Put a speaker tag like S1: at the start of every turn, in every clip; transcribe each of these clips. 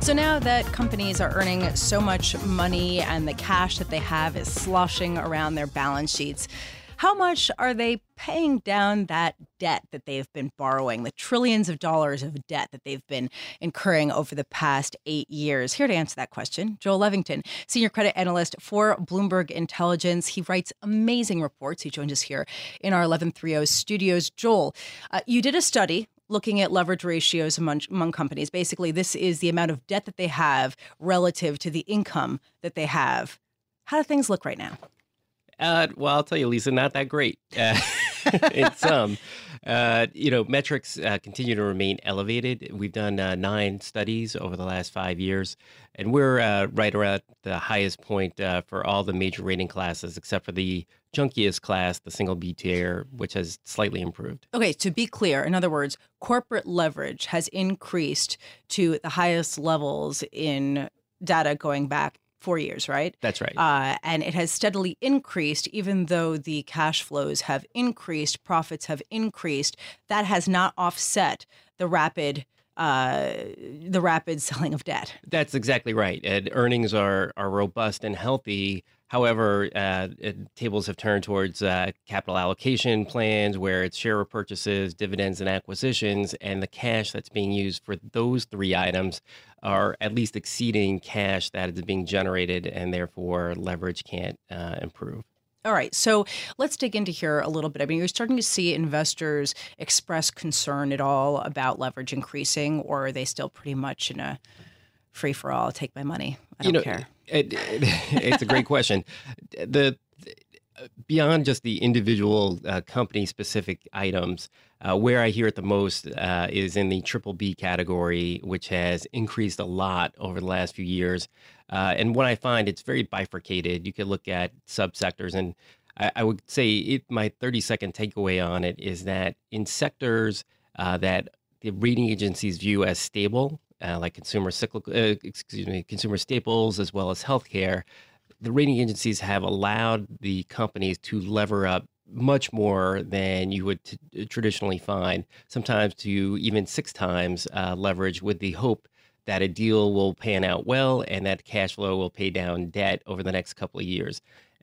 S1: So now that companies are earning so much money and the cash that they have is sloshing around their balance sheets, how much are they paying down that debt that they've been borrowing, the trillions of dollars of debt that they've been incurring over the past eight years? Here to answer that question, Joel Levington, senior credit analyst for Bloomberg Intelligence. He writes amazing reports. He joins us here in our 1130 studios. Joel, uh, you did a study looking at leverage ratios among, among companies. Basically, this is the amount of debt that they have relative to the income that they have. How do things look right now?
S2: Uh, well, I'll tell you, Lisa, not that great. Uh, in some, uh, you know, metrics uh, continue to remain elevated. We've done uh, nine studies over the last five years, and we're uh, right around the highest point for all the major rating classes, except for the junkiest class, the single B tier, which has slightly improved.
S1: Okay, to be clear, in other words, corporate leverage has increased to the highest levels in data going back four years, right?
S2: That's right.
S1: Uh, and it has steadily increased, even though the cash flows have increased, profits have increased. That has not offset the rapid. Uh, the rapid selling of debt.
S2: That's exactly right. And earnings are are robust and healthy. However, uh, tables have turned towards uh, capital allocation plans where it's share repurchases, dividends, and acquisitions, and the cash that's being used for those three items are at least exceeding cash that is being generated, and therefore leverage can't uh, improve.
S1: All right, so let's dig into here a little bit. I mean, you're starting to see investors express concern at all about leverage increasing, or are they still pretty much in a free for all? Take my money. I don't you know, care.
S2: It, it, it's a great question. The, beyond just the individual uh, company specific items, uh, where I hear it the most uh, is in the triple B category, which has increased a lot over the last few years. Uh, and what I find, it's very bifurcated. You could look at subsectors, and I, I would say it, my 30 second takeaway on it is that in sectors uh, that the rating agencies view as stable, uh, like consumer cyclical, uh, excuse me, consumer staples as well as healthcare, the rating agencies have allowed the companies to lever up much more than you would t- traditionally find, sometimes to even six times uh, leverage, with the hope that a deal will pan out well and that cash flow will pay down debt over the next couple of years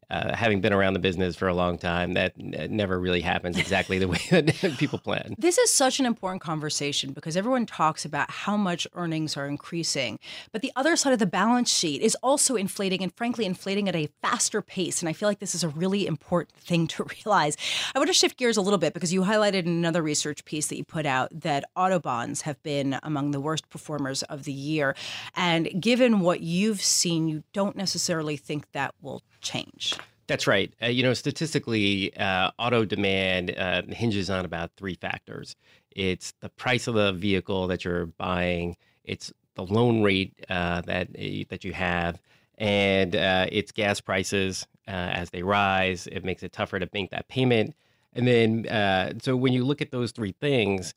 S2: uh, having been around the business for a long time, that n- never really happens exactly the way that people plan.
S1: This is such an important conversation because everyone talks about how much earnings are increasing, but the other side of the balance sheet is also inflating and, frankly, inflating at a faster pace. And I feel like this is a really important thing to realize. I want to shift gears a little bit because you highlighted in another research piece that you put out that auto bonds have been among the worst performers of the year. And given what you've seen, you don't necessarily think that will change.
S2: That's right. Uh, you know, statistically, uh, auto demand uh, hinges on about three factors. It's the price of the vehicle that you're buying. It's the loan rate uh, that eh, that you have, and uh, it's gas prices uh, as they rise. It makes it tougher to make that payment. And then, so when you look at those three things,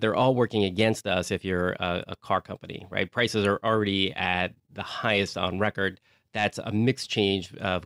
S2: they're all working against us. If you're a, a car company, right? Prices are already at the highest on record that's a mixed change of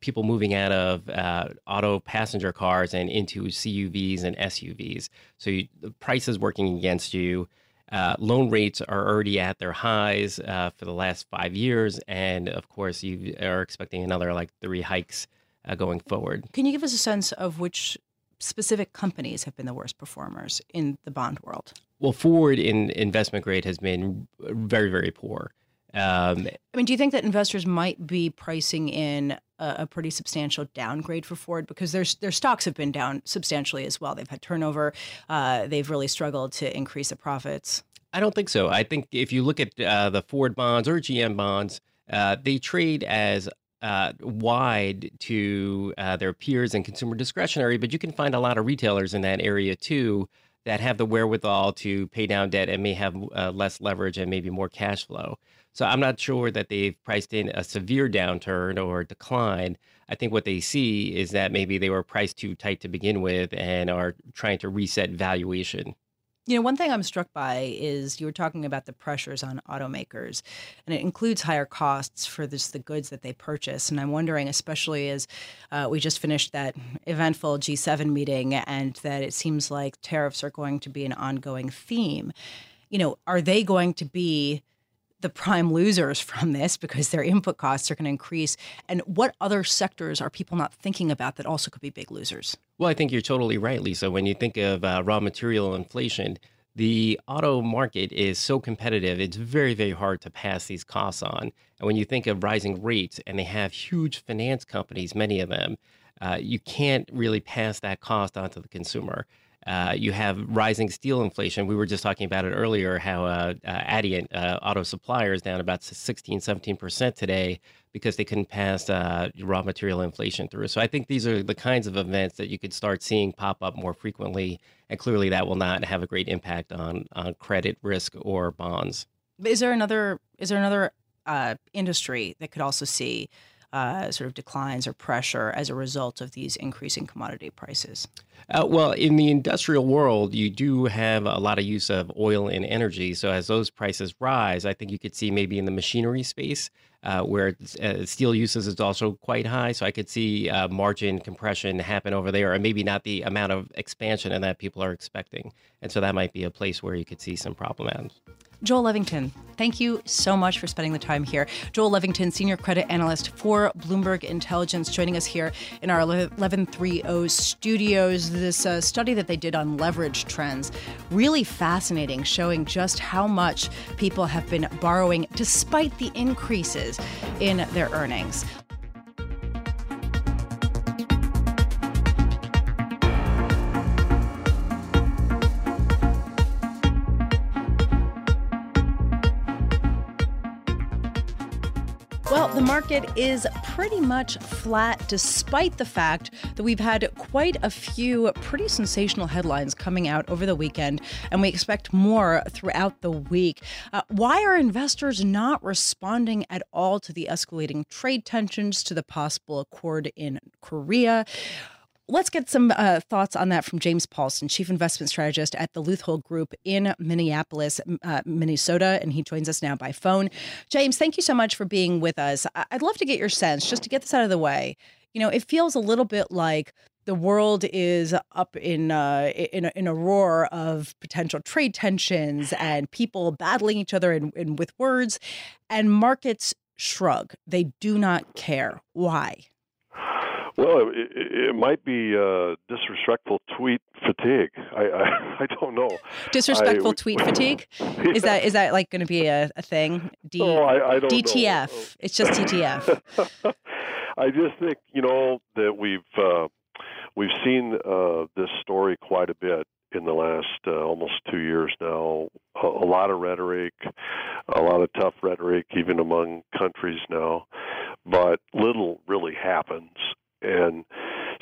S2: people moving out of uh, auto passenger cars and into CUVs and SUVs. So you, the price is working against you. Uh, loan rates are already at their highs uh, for the last five years, and of course, you are expecting another like three hikes uh, going forward.
S1: Can you give us a sense of which specific companies have been the worst performers in the bond world?
S2: Well, Ford in investment grade has been very, very poor.
S1: Um, I mean, do you think that investors might be pricing in a, a, pretty substantial downgrade for Ford because their their stocks have been down substantially as well? They've had turnover. Uh, they've really struggled to increase the profits.
S2: I don't think so. I think if you look at uh, the Ford bonds or GM bonds, uh, they trade as uh, wide to uh, their peers and consumer discretionary, but you can find a lot of retailers in that area too that have the wherewithal to pay down debt and may have uh, less leverage and maybe more cash flow. So I'm not sure that they've priced in a severe downturn or decline. I think what they see is that maybe they were priced too tight to begin with and are trying to reset valuation.
S1: You know, one thing I'm struck by is you were talking about the pressures on automakers, and it includes higher costs for this, the goods that they purchase. And I'm wondering, especially as uh, we just finished that eventful G7 meeting, and that it seems like tariffs are going to be an ongoing theme. You know, are they going to be the prime losers from this because their input costs are going to increase? And what other sectors are people not thinking about that also could be big losers?
S2: Well, I think you're totally right, Lisa. When you think of uh, raw material inflation, the auto market is so competitive, it's very, very hard to pass these costs on. And when you think of rising rates, and they have huge finance companies, many of them, uh, you can't really pass that cost onto the consumer. Uh, you have rising steel inflation. We were just talking about it earlier how uh, uh, Adient uh, auto supplier is down about 16, 17% today because they couldn't pass uh, raw material inflation through. So I think these are the kinds of events that you could start seeing pop up more frequently. And clearly that will not have a great impact on, on credit risk or bonds.
S1: Is there another, is there another uh, industry that could also see uh, sort of declines or pressure as a result of these increasing commodity prices?
S2: Uh, well, in the industrial world, you do have a lot of use of oil and energy. So as those prices rise, I think you could see maybe in the machinery space uh, where uh, steel uses is also quite high. So I could see uh, margin compression happen over there, and maybe not the amount of expansion that people are expecting. And so that might be a place where you could see some problems.
S1: Joel Levington, thank you so much for spending the time here. Joel Levington, Senior Credit Analyst for Bloomberg Intelligence, joining us here in our 1130 studios. This uh, study that they did on leverage trends, really fascinating, showing just how much people have been borrowing despite the increases in their earnings. The market is pretty much flat despite the fact that we've had quite a few pretty sensational headlines coming out over the weekend, and we expect more throughout the week. Uh, why are investors not responding at all to the escalating trade tensions, to the possible accord in Korea? Let's get some uh, thoughts on that from James Paulsen, Chief Investment Strategist at the Leuthold Group in Minneapolis, uh, Minnesota, and he joins us now by phone. James, thank you so much for being with us. I'd love to get your sense, just to get this out of the way. You know, it feels a little bit like the world is up in uh, in, a, in a roar of potential trade tensions and people battling each other in, in with words, and markets shrug. They do not care. Why?
S3: Well, it, it might be uh, disrespectful tweet fatigue. I, I, I don't know.
S1: Disrespectful I, tweet fatigue yeah. is that is that like going to be a, a thing?
S3: D- oh, I, I don't
S1: DTF. Know. It's just DTF.
S3: I just think you know that we've uh, we've seen uh, this story quite a bit in the last uh, almost two years now. A, a lot of rhetoric, a lot of tough rhetoric, even among countries now, but little really happens and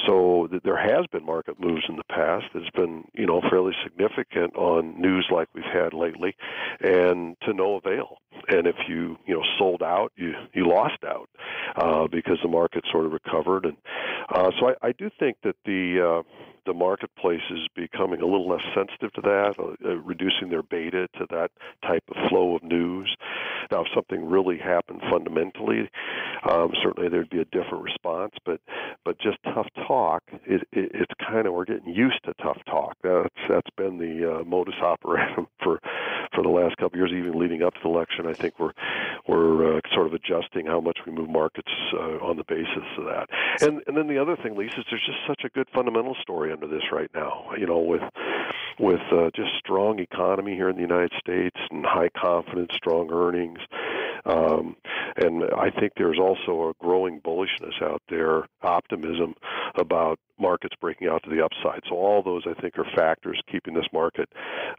S3: so there has been market moves in the past. It's been, you know, fairly significant on news like we've had lately, and to no avail. And if you, you know, sold out, you you lost out uh, because the market sort of recovered. And uh, so I, I do think that the uh, the marketplace is becoming a little less sensitive to that, uh, uh, reducing their beta to that type of flow of news. Now, if something really happened fundamentally, um, certainly there'd be a different response. But but just tough talk, it, it, it's kind of we're getting used to tough talk. That's that's been the uh, modus operandi for for the last couple of years, even leading up to the election. I think we're we're uh, sort of adjusting how much we move markets uh, on the basis of that. And and then the other thing, Lisa, is there's just such a good fundamental story under this right now. You know, with with uh, just strong economy here in the United States and high confidence, strong earnings. Um, and I think there's also a growing bullishness out there, optimism about markets breaking out to the upside. So all those, I think, are factors keeping this market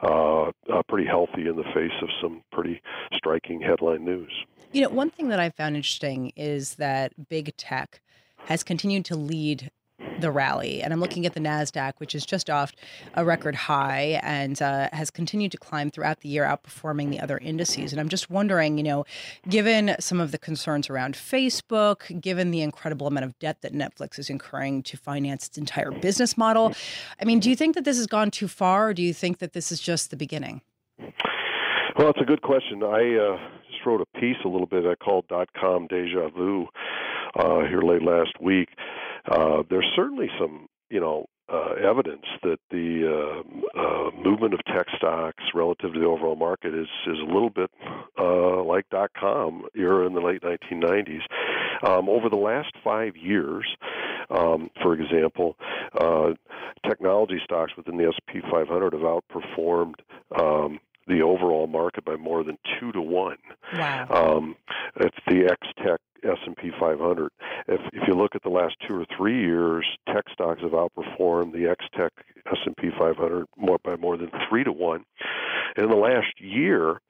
S3: uh, uh, pretty healthy in the face of some pretty striking headline news.
S1: You know, one thing that I found interesting is that big tech has continued to lead the rally. And I'm looking at the NASDAQ, which is just off a record high and uh, has continued to climb throughout the year, outperforming the other indices. And I'm just wondering, you know, given some of the concerns around Facebook, given the incredible amount of debt that Netflix is incurring to finance its entire business model, I mean, do you think that this has gone too far, or do you think that this is just the beginning?
S3: Well, it's a good question. I uh, just wrote a piece a little bit I called dot com deja vu uh, here late last week. Uh, there's certainly some, you know, uh, evidence that the uh, uh, movement of tech stocks relative to the overall market is is a little bit uh, like dot com era in the late 1990s. Um, over the last five years, um, for example, uh, technology stocks within the S&P 500 have outperformed um, the overall market by more than two to one.
S1: Wow.
S3: Um, if the X Tech S&P 500. If if you look at the last two or three years, tech stocks have outperformed the X Tech S&P 500 more by more than three to one. And in the last year,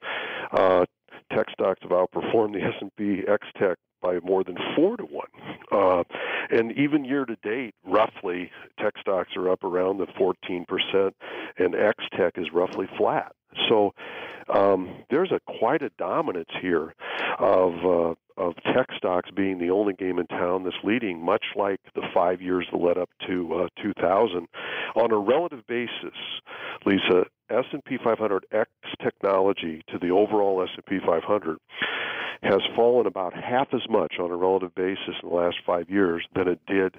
S3: uh, tech stocks have outperformed the S&P X Tech by more than four to one. Uh, and even year to date, roughly, tech stocks are up around the 14%, and X Tech is roughly flat. So um, there's a quite a dominance here of uh, of tech stocks being the only game in town that's leading, much like the five years that led up to uh, 2000. On a relative basis, Lisa, S&P 500 X technology to the overall S&P 500 has fallen about half as much on a relative basis in the last five years than it did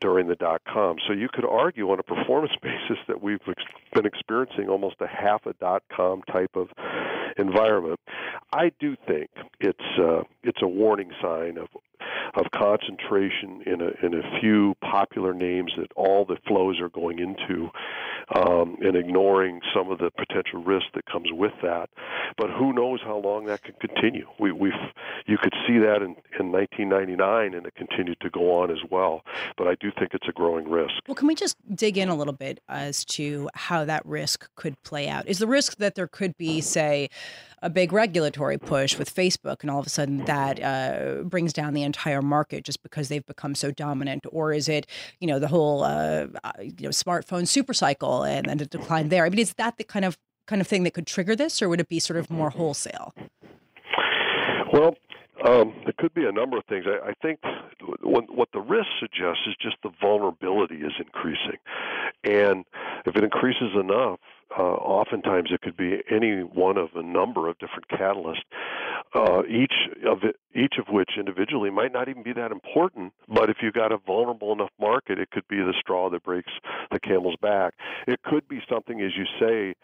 S3: during the dot com. So you could argue on a performance basis that we've been experiencing almost a half a dot com type of environment. I do think it's uh, it's a warning sign of of concentration in a in a few popular names that all the flows are going into, um, and ignoring some of the potential risk that comes with that. But who knows how long that can continue? We we you could see that in in 1999, and it continued to go on as well. But I do think it's a growing risk.
S1: Well, can we just dig in a little bit as to how that risk could play out? Is the risk that there could be, say, a big regulatory push with Facebook, and all of a sudden that uh, brings down the entire market just because they've become so dominant, or is it, you know, the whole uh, uh you know smartphone super cycle and then the decline there? I mean, is that the kind of kind of thing that could trigger this, or would it be sort of more wholesale?
S3: Well, um, there could be a number of things. I, I think what, what the risk suggests is just the vulnerability is increasing, and if it increases enough, uh, oftentimes it could be any one of a number of different catalysts, uh, each of it, each of which individually might not even be that important. But if you've got a vulnerable enough market, it could be the straw that breaks the camel's back. It could be something, as you say,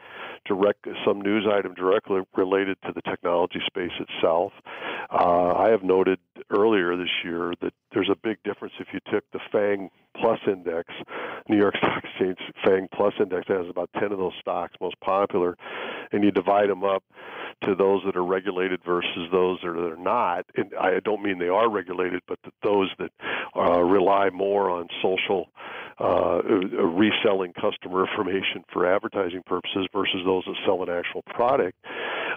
S3: direct some news item directly related to the technology space itself. Uh, I have noted earlier this year that there's a big difference if you took the FANG Plus Index, New York Stock Exchange FANG Plus Index has about 10 of those stocks, most popular, and you divide them up to those that are regulated versus those that are not. And I don't mean they are regulated, but that those that uh, rely more on social uh, reselling customer information for advertising purposes versus those that sell an actual product.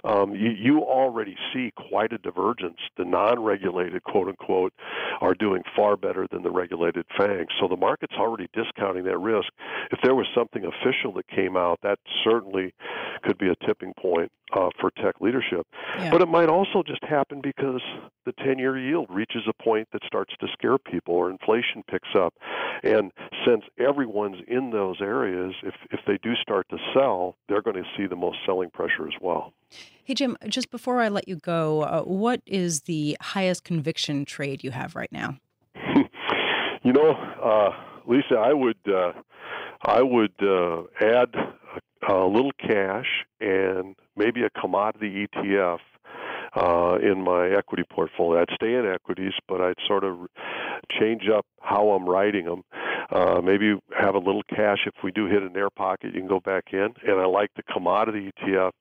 S3: Um, you, you already see quite a divergence. The non-regulated, quote unquote, are doing far better than the regulated FANGs. So the market's already discounting that risk. If there was something official that came out, that certainly could be a tipping point uh, for tech leadership. Yeah. But it might also just happen because the 10 year yield reaches a point that starts to scare people or inflation picks up. And since everyone's in those areas, if, if they do start to sell, they're going to see the most selling pressure as well.
S1: Hey, Jim, just before I let you go, uh, what is the highest conviction trade you have right now?
S3: you know, uh, Lisa, I would. Uh, I would uh, add a, a little cash and maybe a commodity ETF uh, in my equity portfolio. I'd stay in equities, but I'd sort of change up how I'm writing them. Uh, maybe have a little cash if we do hit an air pocket. You can go back in, and I like the commodity ETF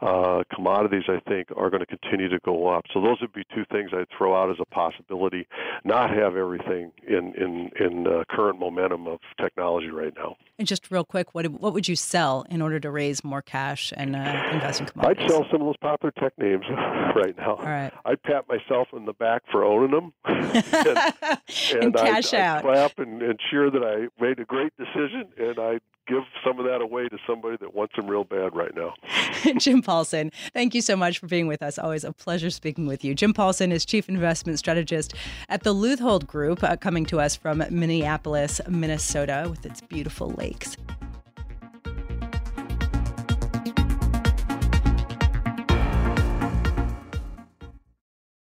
S3: uh, commodities, I think, are going to continue to go up. So those would be two things I'd throw out as a possibility. Not have everything in in in uh, current momentum of technology right now.
S1: And just real quick, what what would you sell in order to raise more cash and uh, invest in commodities?
S3: I'd sell some of those popular tech names right now.
S1: All right.
S3: I'd pat myself on the back for owning them and,
S1: and, and cash
S3: I'd,
S1: out.
S3: I'd clap and, and cheer that I made a great decision, and I'd give some of that away to somebody that wants them real bad right now.
S1: Jim Paulsen, thank you so much for being with us. Always a pleasure speaking with you. Jim Paulsen is Chief Investment Strategist at the Leuthold Group, uh, coming to us from Minneapolis, Minnesota, with its beautiful lakes.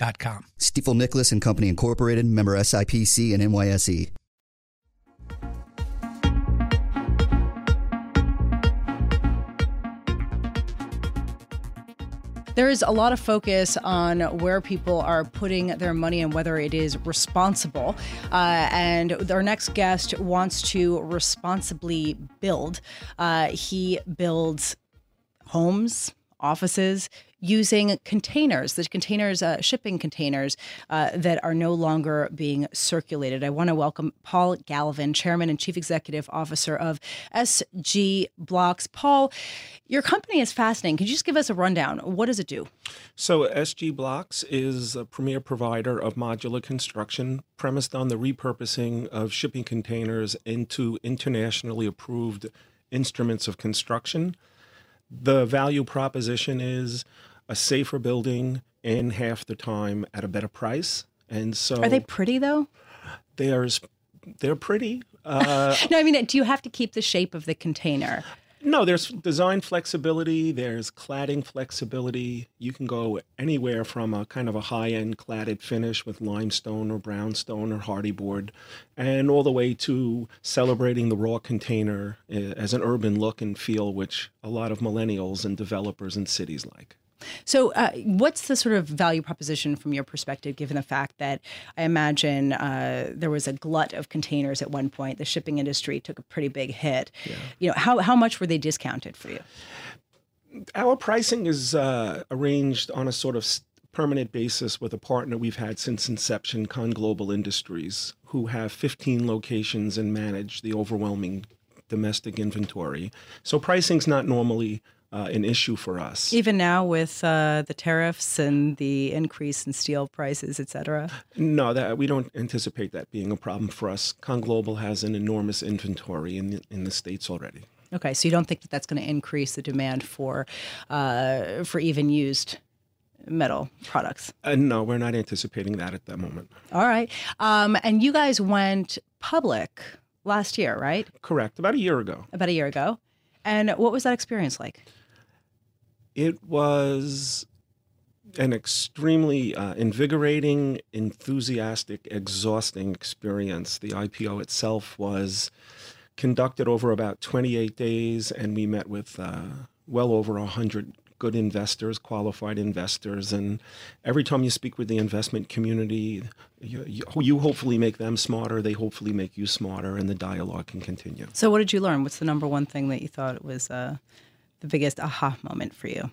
S4: Stifel Nicolaus and Company Incorporated, member SIPC and NYSE.
S1: There is a lot of focus on where people are putting their money and whether it is responsible. Uh, and our next guest wants to responsibly build. Uh, he builds homes, offices, using containers, the containers, uh, shipping containers uh, that are no longer being circulated. I want to welcome Paul Galvin, Chairman and Chief Executive Officer of SG Blocks. Paul, your company is fascinating. Could you just give us a rundown? What does it do?
S5: So, SG Blocks is a premier provider of modular construction premised on the repurposing of shipping containers into internationally approved instruments of construction. The value proposition is a safer building in half the time at a better price. And so,
S1: are they pretty though?
S5: There's, they're pretty. Uh,
S1: no, I mean, do you have to keep the shape of the container?
S5: No, there's design flexibility, there's cladding flexibility. You can go anywhere from a kind of a high end cladded finish with limestone or brownstone or hardy board, and all the way to celebrating the raw container eh, as an urban look and feel, which a lot of millennials and developers in cities like.
S1: So, uh, what's the sort of value proposition from your perspective, given the fact that I imagine uh, there was a glut of containers at one point? The shipping industry took a pretty big hit. Yeah. You know, how how much were they discounted for you?
S5: Our pricing is uh, arranged on a sort of permanent basis with a partner we've had since inception, ConGlobal Industries, who have 15 locations and manage the overwhelming domestic inventory. So pricing's not normally uh, an issue for us.
S1: Even now, with uh, the tariffs and the increase in steel prices, et cetera?
S5: No, that, we don't anticipate that being a problem for us. ConGlobal has an enormous inventory in the, in the States already.
S1: Okay, so you don't think that that's going to increase the demand for, uh, for even used metal products?
S5: Uh, no, we're not anticipating that at the moment.
S1: All right. Um, and you guys went public last year, right?
S5: Correct. About a year ago.
S1: About a year ago. And what was that experience like?
S5: It was an extremely uh, invigorating, enthusiastic, exhausting experience. The IPO itself was conducted over about 28 days, and we met with uh, well over 100 good investors, qualified investors. And every time you speak with the investment community, you, you, hopefully make them smarter, they hopefully make you smarter, and the dialogue can continue.
S1: So, what did you learn? What's the number one thing that you thought was uh, the biggest aha moment for you?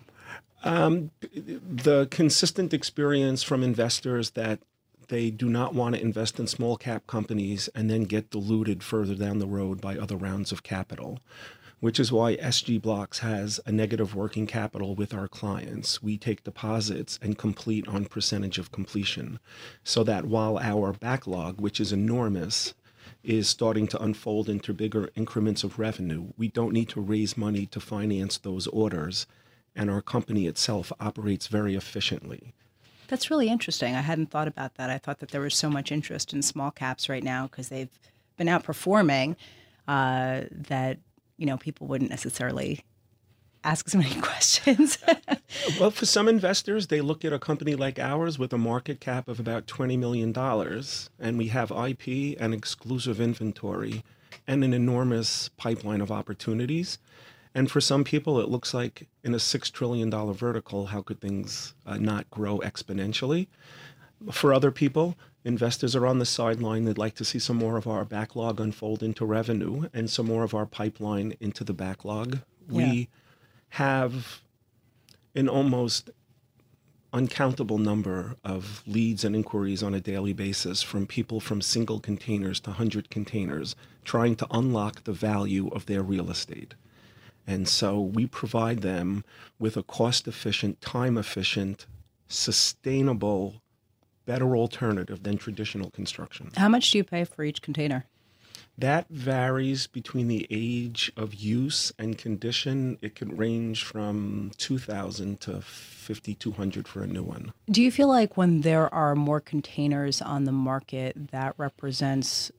S5: Um, the consistent experience from investors that they do not want to invest in small cap companies and then get diluted further down the road by other rounds of capital. which is why SG Blocks has a negative working capital with our clients. We take deposits and complete on percentage of completion, so that while our backlog, which is enormous, is starting to unfold into bigger increments of revenue, we don't need to raise money to finance those orders, and our company itself operates very efficiently.
S1: That's really interesting. I hadn't thought about that. I thought that there was so much interest in small caps right now because they've been outperforming uh, that you know people wouldn't necessarily ask as many questions.
S5: well, for some investors, they look at a company like ours with a market cap of about $20 million, and we have IP and exclusive inventory and an enormous pipeline of opportunities. And for some people, it looks like in a $6 trillion vertical, how could things uh, not grow exponentially? For other people, investors are on the sideline. They'd like to see some more of our backlog unfold into revenue and some more of our pipeline into the backlog. Yeah. We have an almost uncountable number of leads and inquiries on a daily basis from people from single containers to 100 containers trying to unlock the value of their real estate. And so we provide them with a cost efficient, time efficient, sustainable, better alternative than traditional construction.
S1: How much do you pay for each container?
S5: That varies between the age of use and condition. It can range from 2000 to 5200 for a new one.
S1: Do you feel like when there are more containers on the market that represents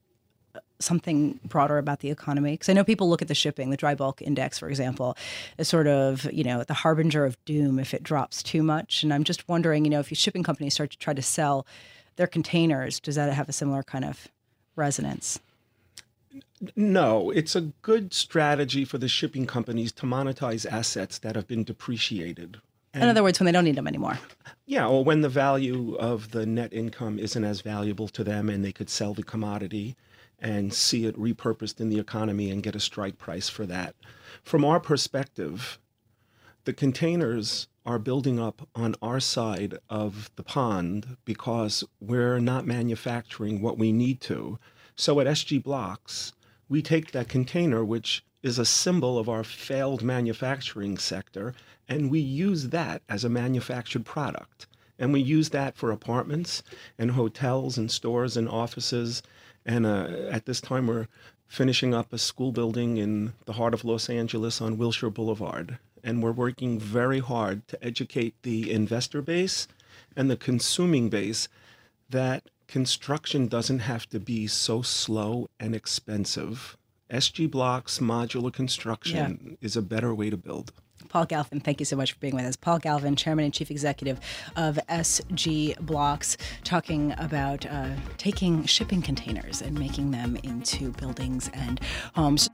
S1: uh, something broader about the economy? Because I know people look at the shipping, the dry bulk index, for example, as sort of, you know, the harbinger of doom if it drops too much. And I'm just wondering, you know, if shipping companies start to try to sell their containers, does that have a similar kind of resonance?
S5: No, it's a good strategy for the shipping companies to monetize assets that have been depreciated.
S1: And in other words, when they don't need them anymore.
S5: Yeah, or when the value of the net income isn't as valuable to them and they could sell the commodity and see it repurposed in the economy and get a strike price for that. From our perspective, the containers are building up on our side of the pond because we're not manufacturing what we need to. So at SG Blocks, we take that container, which is a symbol of our failed manufacturing sector, and we use that as a manufactured product. And we use that for apartments and hotels and stores and offices and uh, at this time, we're finishing up a school building in the heart of Los Angeles on Wilshire Boulevard. And we're working very hard to educate the investor base and the consuming base that construction doesn't have to be so slow and expensive. SG Blocks modular construction yeah. is a better way to build.
S1: Paul Galvin, thank you so much for being with us. Paul Galvin, Chairman and Chief Executive of SG Blocks, talking about uh, taking shipping containers and making them into buildings and homes.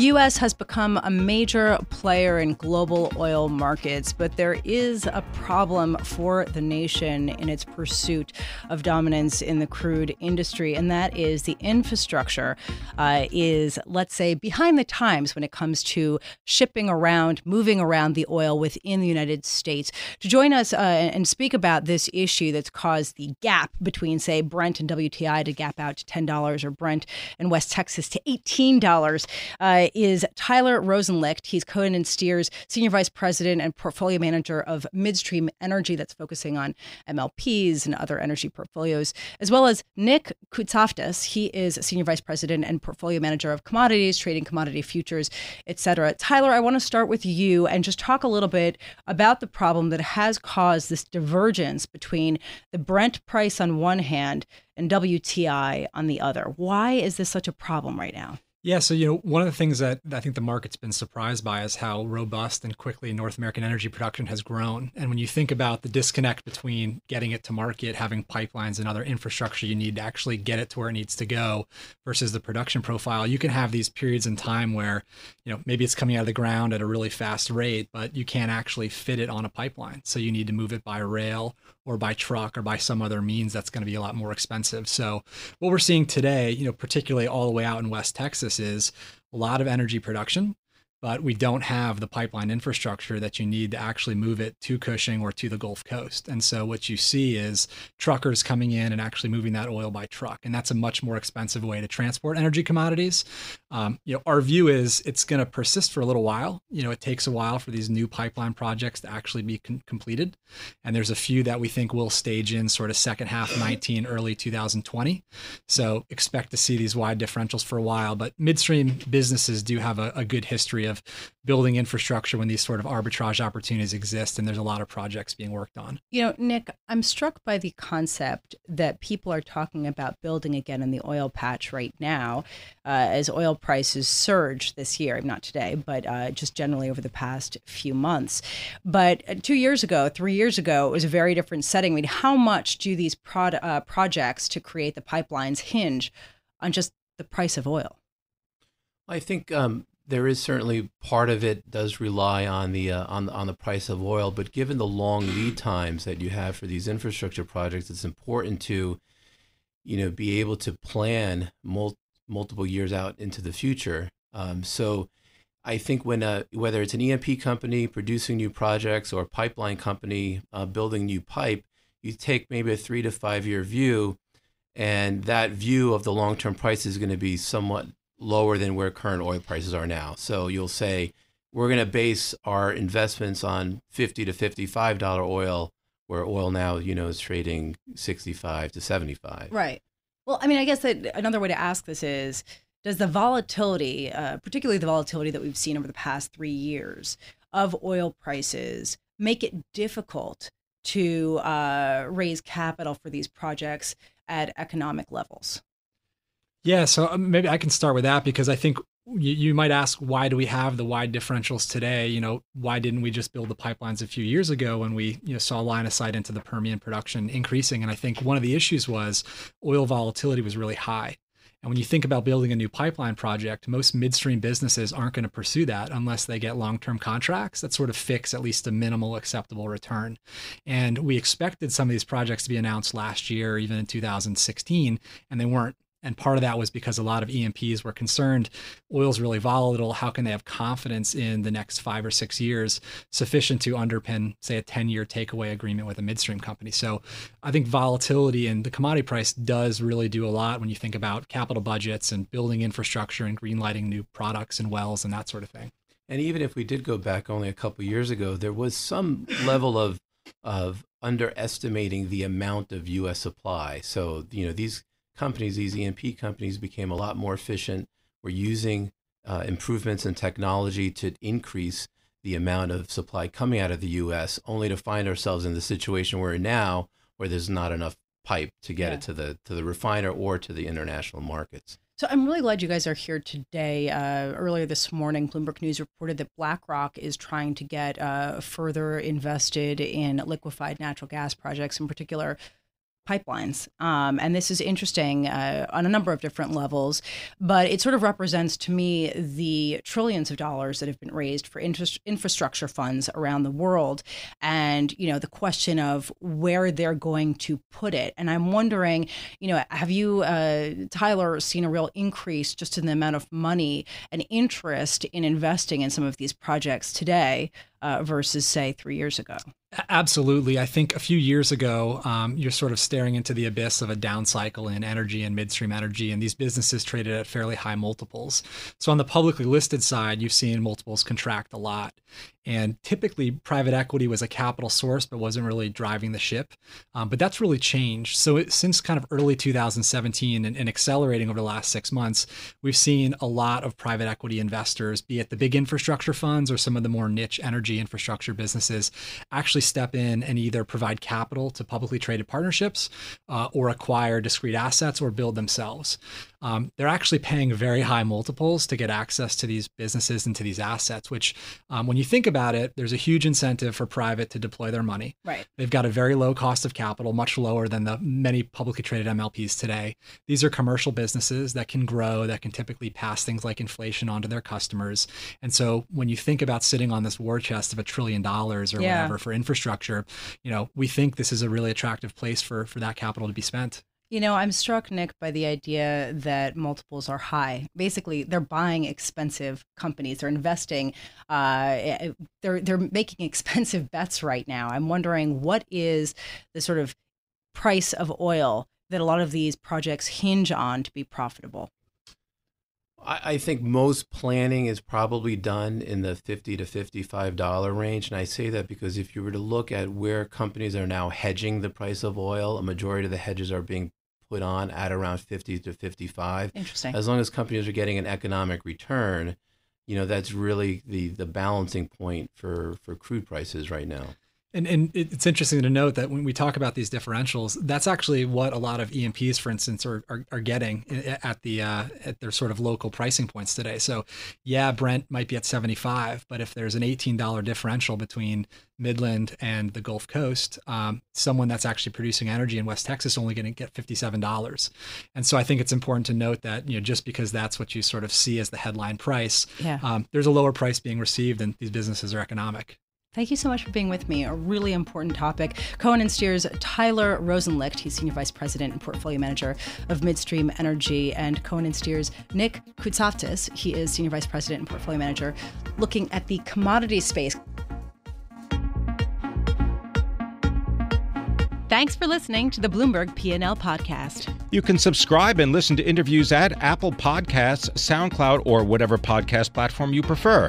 S1: The U.S. has become a major player in global oil markets, but there is a problem for the nation in its pursuit of dominance in the crude industry, and that is the infrastructure uh, is, let's say, behind the times when it comes to shipping around, moving around the oil within the United States. To join us uh, and speak about this issue that's caused the gap between, say, Brent and WTI to gap out to $10 or Brent in West Texas to $18. Uh, is Tyler Rosenlicht. He's Cohen and Steers Senior Vice President and Portfolio Manager of Midstream Energy, that's focusing on MLPs and other energy portfolios, as well as Nick Koutsoftas. He is Senior Vice President and Portfolio Manager of Commodities, Trading Commodity Futures, etc. Tyler, I want to start with you and just talk a little bit about the problem that has caused this divergence between the Brent price on one hand and WTI on the other. Why is this such a problem right now?
S6: Yeah, so you know, one of the things that I think the market's been surprised by is how robust and quickly North American energy production has grown. And when you think about the disconnect between getting it to market, having pipelines and other infrastructure you need to actually get it to where it needs to go versus the production profile, you can have these periods in time where, you know, maybe it's coming out of the ground at a really fast rate, but you can't actually fit it on a pipeline. So you need to move it by rail or by truck or by some other means that's going to be a lot more expensive. So what we're seeing today, you know, particularly all the way out in West Texas is a lot of energy production but we don't have the pipeline infrastructure that you need to actually move it to Cushing or to the Gulf Coast. And so what you see is truckers coming in and actually moving that oil by truck, and that's a much more expensive way to transport energy commodities. Um, you know, our view is it's going to persist for a little while. You know, it takes a while for these new pipeline projects to actually be completed, and there's a few that we think will stage in sort of second half 19, early 2020. So expect to see these wide differentials for a while. But midstream businesses do have a, a good history of building infrastructure when these sort of arbitrage opportunities exist, and there's a lot of projects being worked on.
S1: You know, Nick, I'm struck by the concept that people are talking about building again in the oil patch right now uh, as oil prices surge this year, not today, but uh, just generally over the past few months. But uh, two years ago, three years ago, it was a very different setting. I mean, how much do these prod- uh, projects to create the pipelines hinge on just the price of oil?
S7: I think um, there is certainly part of it does rely on the uh, on on the price of oil, but given the long lead times that you have for these infrastructure projects, it's important to you know be able to plan mul- multiple years out into the future. Um, so I think when uh, whether it's an E&P company producing new projects or a pipeline company uh, building new pipe, you take maybe a three to five year view, and that view of the long term price is going to be somewhat lower than where current oil prices are now. So you'll say we're going to base our investments on 50 to 55 dollar oil where oil now, you know, is trading 65 to 75.
S1: Right. Well, I mean, I guess that another way to ask this is does the volatility, uh, particularly the volatility that we've seen over the past 3 years of oil prices make it difficult to uh, raise capital for these projects at economic levels?
S6: Yeah, so um, maybe I can start with that because I think you, you, might ask why do we have the wide differentials today? You know, why didn't we just build the pipelines a few years ago when we you know saw line of sight into the Permian production increasing? And I think one of the issues was oil volatility was really high. And when you think about building a new pipeline project, most midstream businesses aren't going to pursue that unless they get long term contracts that sort of fix at least a minimal acceptable return. And we expected some of these projects to be announced last year, even in 2016, and they weren't. And part of that was because a lot of E&Ps were concerned oil's really volatile. How can they have confidence in the next five or six years sufficient to underpin, say, a 10 year takeaway agreement with a midstream company? So I think volatility in the commodity price does really do a lot when you think about capital budgets and building infrastructure and greenlighting new products and wells and that sort of thing.
S7: And even if we did go back only a couple years ago, there was some level of of underestimating the amount of U.S. supply. So you know these companies, these E&P companies, became a lot more efficient. We're using uh, improvements in technology to increase the amount of supply coming out of the U.S., only to find ourselves in the situation we're in now, where there's not enough pipe to get yeah. it to the to the refiner or to the international markets.
S1: So I'm really glad you guys are here today. Uh, earlier this morning, Bloomberg News reported that BlackRock is trying to get uh, further invested in liquefied natural gas projects, in particular pipelines. Um, and this is interesting uh, on a number of different levels, but it sort of represents to me the trillions of dollars that have been raised for infrastructure funds around the world. And, you know, the question of where they're going to put it. And I'm wondering, you know, have you, uh, Tyler, seen a real increase just in the amount of money and interest in investing in some of these projects today uh, versus, say, three years ago?
S6: Absolutely. I think a few years ago, um, you're sort of staring into the abyss of a down cycle in energy and midstream energy, and these businesses traded at fairly high multiples. So, on the publicly listed side, you've seen multiples contract a lot. And typically, private equity was a capital source, but wasn't really driving the ship. Um, but that's really changed. So, it, since kind of early 2017 and, and, accelerating over the last six months, we've seen a lot of private equity investors, be it the big infrastructure funds or some of the more niche energy infrastructure businesses, actually step in and either provide capital to publicly traded partnerships uh, or acquire discrete assets or build themselves um, they're actually paying very high multiples to get access to these businesses and to these assets, which, um, when you think about it, there's a huge incentive for private to deploy their money.
S1: Right.
S6: They've got a very low cost of capital, much lower than the many publicly traded MLPs today. These are commercial businesses that can grow, that can typically pass things like inflation onto their customers. And so when you think about sitting on this war chest of a trillion dollars or yeah. whatever for infrastructure, you know, we think this is a really attractive place for for that capital to be spent.
S1: You know, I'm struck, Nick, by the idea that multiples are high. Basically, they're buying expensive companies. They're investing. Uh, they're they're making expensive bets right now. I'm wondering what is the sort of price of oil that a lot of these projects hinge on to be profitable.
S7: I, think most planning is probably done in the fifty to fifty-five dollar range, and I say that because if you were to look at where companies are now hedging the price of oil, a majority of the hedges are being put on at around 50 to 55.
S1: Interesting.
S7: As long as companies are getting an economic return, you know, that's really the the balancing point for for crude prices right now.
S6: And, and it's interesting to note that when we talk about these differentials, that's actually what a lot of E&Ps, for instance, are, are, are getting at the uh, at their sort of local pricing points today. So, yeah, Brent might be at 75, but if there's an $18 differential between Midland and the Gulf Coast, um, someone that's actually producing energy in West Texas only going to get $57. And so, I think it's important to note that you know just because that's what you sort of see as the headline price,
S1: yeah. um,
S6: there's a lower price being received, and these businesses are economic.
S1: Thank you so much for being with me. A really important topic. Cohen and Steers Tyler Rosenlicht, he's Senior Vice President and Portfolio Manager of Midstream Energy, and Cohen and Steers Nick Koutsoftas, he is Senior Vice President and Portfolio Manager, looking at the commodity space. Thanks for listening to the Bloomberg P&L podcast.
S8: You can subscribe and listen to interviews at Apple Podcasts, SoundCloud, or whatever podcast platform you prefer.